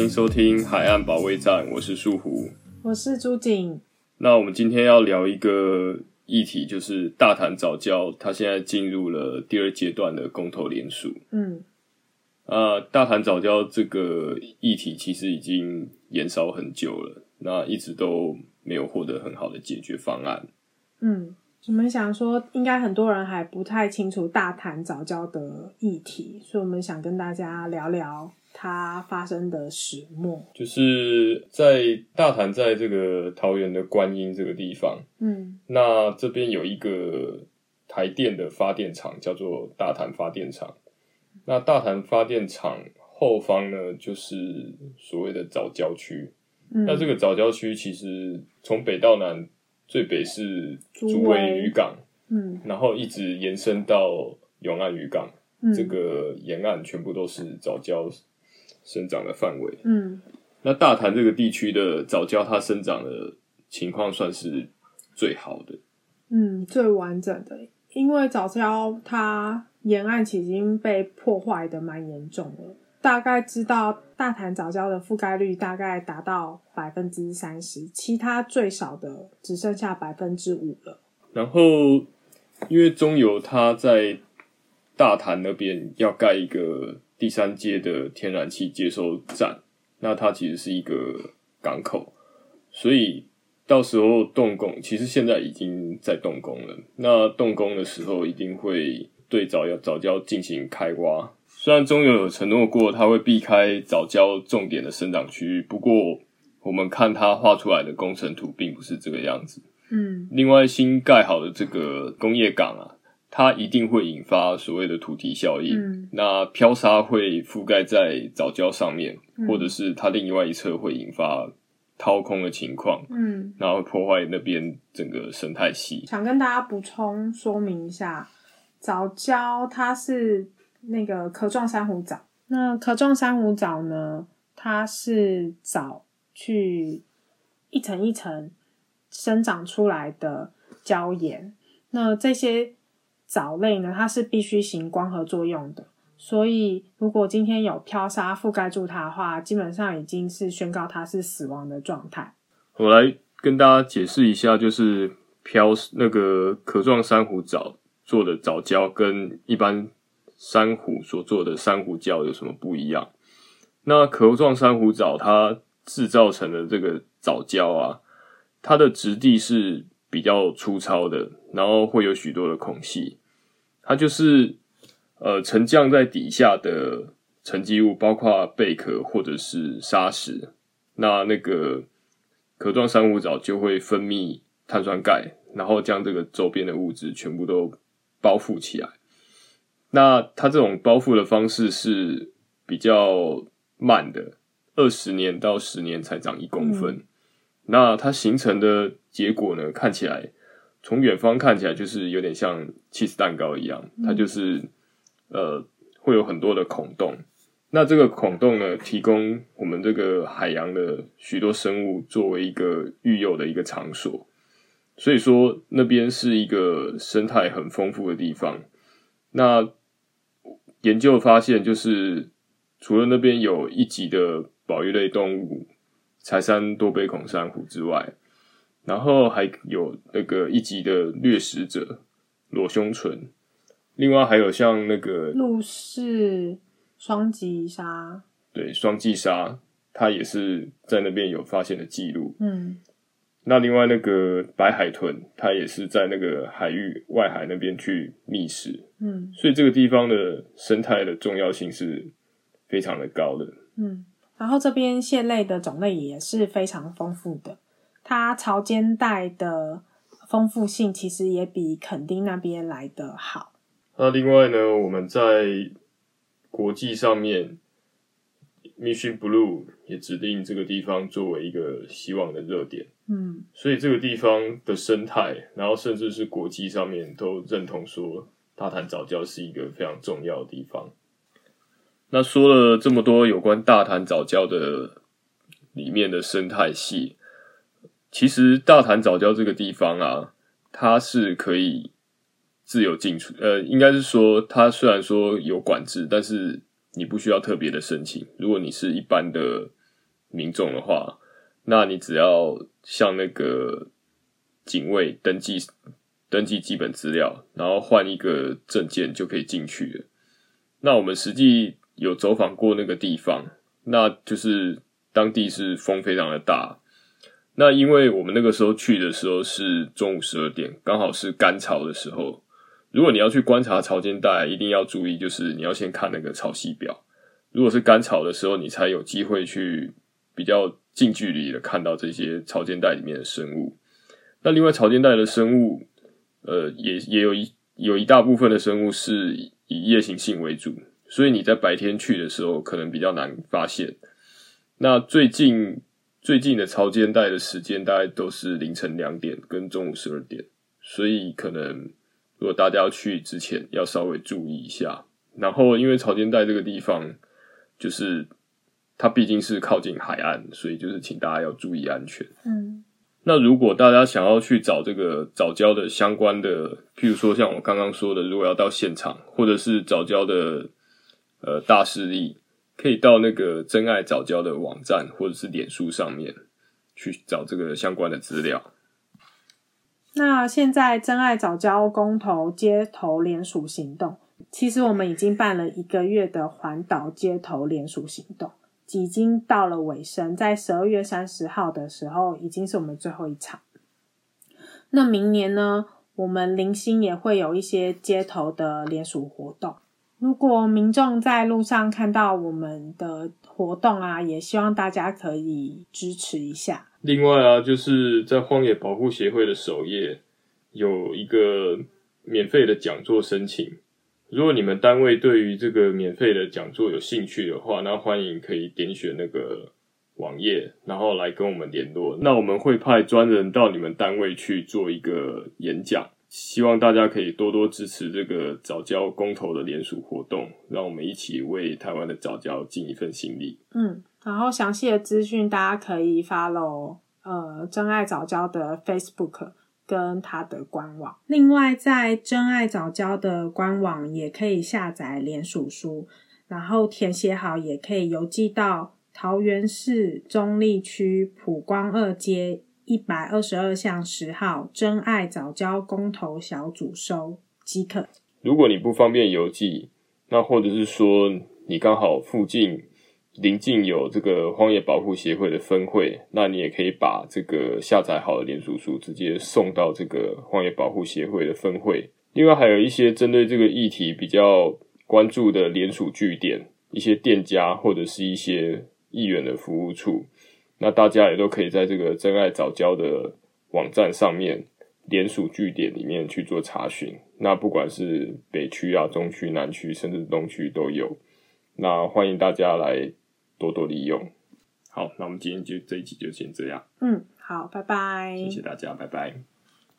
好，欢迎收听海岸保卫战，我是树胡，我是朱景。那我们今天要聊一个议题，就是大潭早教，它现在进入了第二阶段的公投联署。嗯，啊，大潭早教这个议题其实已经延烧很久了，那一直都没有获得很好的解决方案。嗯。我们想说，应该很多人还不太清楚大潭早教的议题，所以我们想跟大家聊聊它发生的始末。就是在大潭，在这个桃园的观音这个地方，嗯，那这边有一个台电的发电厂，叫做大潭发电厂。那大潭发电厂后方呢，就是所谓的早教区。嗯，那这个早教区其实从北到南。最北是竹围渔港，嗯，然后一直延伸到永安渔港，嗯，这个沿岸全部都是藻礁生长的范围，嗯，那大潭这个地区的藻礁，它生长的情况算是最好的，嗯，最完整的，因为藻礁它沿岸已经被破坏的蛮严重了。大概知道大潭藻礁的覆盖率大概达到百分之三十，其他最少的只剩下百分之五了。然后，因为中油它在大潭那边要盖一个第三阶的天然气接收站，那它其实是一个港口，所以到时候动工，其实现在已经在动工了。那动工的时候一定会对早要藻礁进行开挖。虽然中油有承诺过，它会避开藻礁重点的生长区域，不过我们看它画出来的工程图，并不是这个样子。嗯，另外新盖好的这个工业港啊，它一定会引发所谓的土地效应。嗯，那漂沙会覆盖在早礁上面，嗯，或者是它另外一侧会引发掏空的情况。嗯，然后破坏那边整个生态系。想跟大家补充说明一下，早礁它是。那个壳状珊瑚藻，那壳状珊瑚藻呢？它是藻去一层一层生长出来的礁岩。那这些藻类呢，它是必须行光合作用的。所以，如果今天有漂沙覆盖住它的话，基本上已经是宣告它是死亡的状态。我来跟大家解释一下，就是漂那个壳状珊瑚藻做的藻礁跟一般。珊瑚所做的珊瑚礁有什么不一样？那壳状珊瑚藻它制造成的这个藻礁啊，它的质地是比较粗糙的，然后会有许多的孔隙。它就是呃沉降在底下的沉积物，包括贝壳或者是砂石。那那个壳状珊瑚藻就会分泌碳酸钙，然后将这个周边的物质全部都包覆起来。那它这种包覆的方式是比较慢的，二十年到十年才长一公分。嗯。那它形成的结果呢，看起来从远方看起来就是有点像 cheese 蛋糕一样，它就是呃会有很多的孔洞。那这个孔洞呢，提供我们这个海洋的许多生物作为一个育幼的一个场所，所以说那边是一个生态很丰富的地方。那研究发现，就是除了那边有一级的保育类动物柴山多杯孔珊瑚之外，然后还有那个一级的掠食者裸胸唇，另外还有像那个陆氏双髻鲨，对，双髻鲨，它也是在那边有发现的记录。嗯。那另外那个白海豚，它也是在那个海域外海那边去觅食，嗯，所以这个地方的生态的重要性是非常的高的，嗯，然后这边蟹类的种类也是非常丰富的，它潮间带的丰富性其实也比垦丁那边来的好。那另外呢，我们在国际上面。Mission Blue 也指定这个地方作为一个希望的热点，嗯，所以这个地方的生态，然后甚至是国际上面都认同说，大潭早教是一个非常重要的地方。那说了这么多有关大潭早教的里面的生态系，其实大潭早教这个地方啊，它是可以自由进出，呃，应该是说它虽然说有管制，但是。你不需要特别的申请。如果你是一般的民众的话，那你只要向那个警卫登记登记基本资料，然后换一个证件就可以进去了。那我们实际有走访过那个地方，那就是当地是风非常的大。那因为我们那个时候去的时候是中午十二点，刚好是干潮的时候。如果你要去观察潮间带，一定要注意，就是你要先看那个潮汐表。如果是干潮的时候，你才有机会去比较近距离的看到这些潮间带里面的生物。那另外，潮间带的生物，呃，也也有一有一大部分的生物是以夜行性为主，所以你在白天去的时候，可能比较难发现。那最近最近的潮间带的时间，大概都是凌晨两点跟中午十二点，所以可能。如果大家要去之前，要稍微注意一下。然后，因为潮间带这个地方，就是它毕竟是靠近海岸，所以就是请大家要注意安全。嗯，那如果大家想要去找这个早教的相关的，譬如说像我刚刚说的，如果要到现场，或者是早教的呃大势力，可以到那个真爱早教的网站或者是脸书上面去找这个相关的资料。那现在真爱早教公投街头联署行动，其实我们已经办了一个月的环岛街头联署行动，已经到了尾声，在十二月三十号的时候，已经是我们最后一场。那明年呢，我们零星也会有一些街头的联署活动。如果民众在路上看到我们的活动啊，也希望大家可以支持一下。另外啊，就是在荒野保护协会的首页有一个免费的讲座申请。如果你们单位对于这个免费的讲座有兴趣的话，那欢迎可以点选那个网页，然后来跟我们联络。那我们会派专人到你们单位去做一个演讲。希望大家可以多多支持这个早教公投的联署活动，让我们一起为台湾的早教尽一份心力。嗯。然后详细的资讯，大家可以 follow 呃真爱藻礁的 Facebook 跟它的官网。另外，在真爱早教的官网也可以下载联署书，然后填写好，也可以邮寄到桃园市中坜区普光二街一百二十二项十号真爱早教公投小组收即可。如果你不方便邮寄，那或者是说你刚好附近。邻近有这个荒野保护协会的分会，那你也可以把这个下载好的联署书直接送到这个荒野保护协会的分会。另外，还有一些针对这个议题比较关注的联署据点，一些店家或者是一些议员的服务处，那大家也都可以在这个真爱早教的网站上面联署据点里面去做查询。那不管是北区啊、中区、南区，甚至东区都有。那欢迎大家来。多多利用。好，那我们今天就这一集就先这样。嗯，好，拜拜。谢谢大家，拜拜。